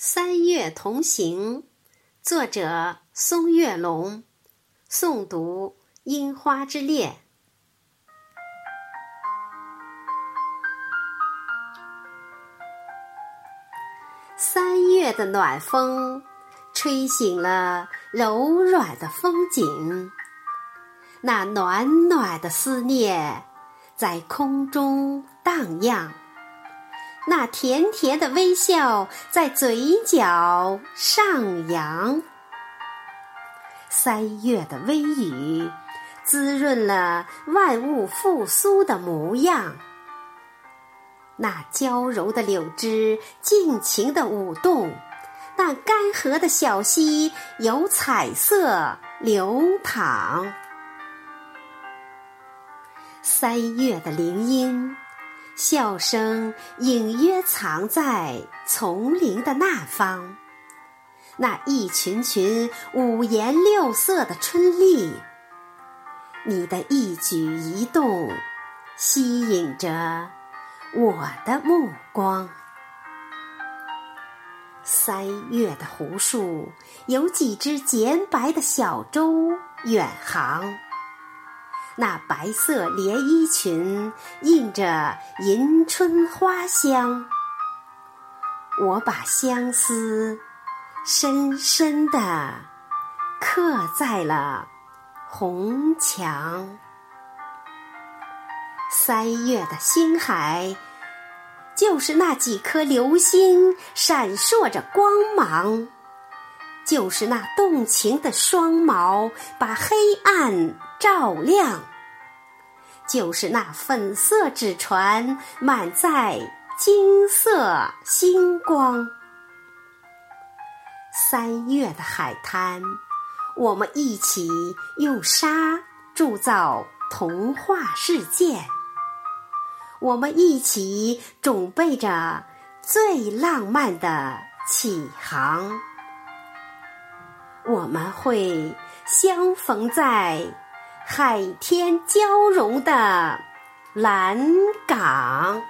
三月同行，作者松月龙，诵读樱花之恋。三月的暖风，吹醒了柔软的风景，那暖暖的思念在空中荡漾。那甜甜的微笑在嘴角上扬，三月的微雨滋润了万物复苏的模样。那娇柔的柳枝尽情的舞动，那干涸的小溪有彩色流淌。三月的林荫。笑声隐约藏在丛林的那方，那一群群五颜六色的春丽，你的一举一动吸引着我的目光。三月的湖树有几只洁白的小舟远航。那白色连衣裙映着迎春花香，我把相思深深的刻在了红墙。三月的星海，就是那几颗流星闪烁着光芒，就是那动情的双眸把黑暗。照亮，就是那粉色纸船满载金色星光。三月的海滩，我们一起用沙铸造童话世界。我们一起准备着最浪漫的起航。我们会相逢在。海天交融的蓝港。